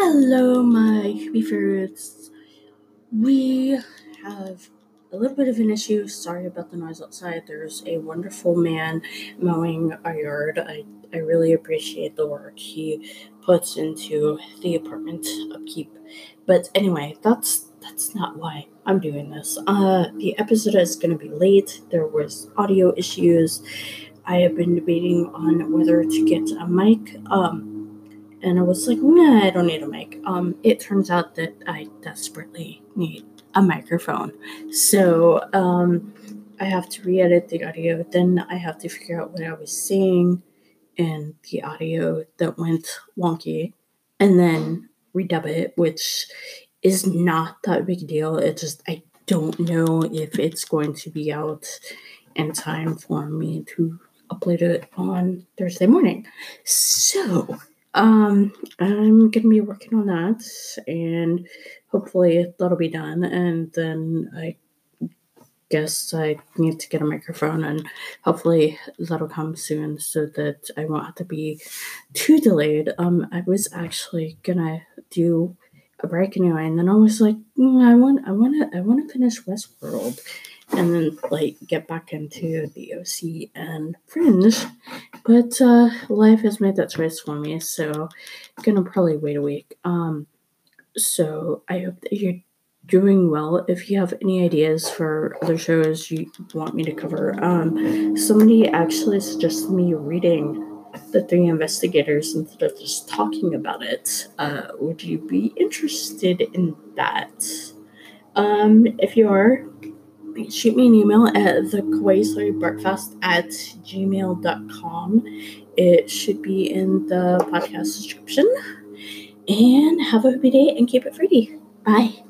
Hello, my fruits. We have a little bit of an issue. Sorry about the noise outside. There's a wonderful man mowing our yard. I, I really appreciate the work he puts into the apartment upkeep. But anyway, that's that's not why I'm doing this. Uh, the episode is going to be late. There was audio issues. I have been debating on whether to get a mic. Um, and I was like, nah, I don't need a mic. Um, it turns out that I desperately need a microphone. So um, I have to re edit the audio. Then I have to figure out what I was saying and the audio that went wonky and then redub it, which is not that big deal. It just, I don't know if it's going to be out in time for me to upload it on Thursday morning. So, um, I'm gonna be working on that, and hopefully that'll be done. And then I guess I need to get a microphone, and hopefully that'll come soon, so that I won't have to be too delayed. Um, I was actually gonna do a break anyway, and then I was like, mm, I want, I want to, I want to finish Westworld, and then like get back into the OC and Fringe. But uh, life has made that choice for me, so I'm gonna probably wait a week. Um, so I hope that you're doing well. If you have any ideas for other shows you want me to cover, um, somebody actually suggested me reading the three investigators instead of just talking about it. Uh, would you be interested in that? Um, if you are, shoot me an email at the breakfast at gmail.com. It should be in the podcast description. And have a happy day and keep it fruity. Bye.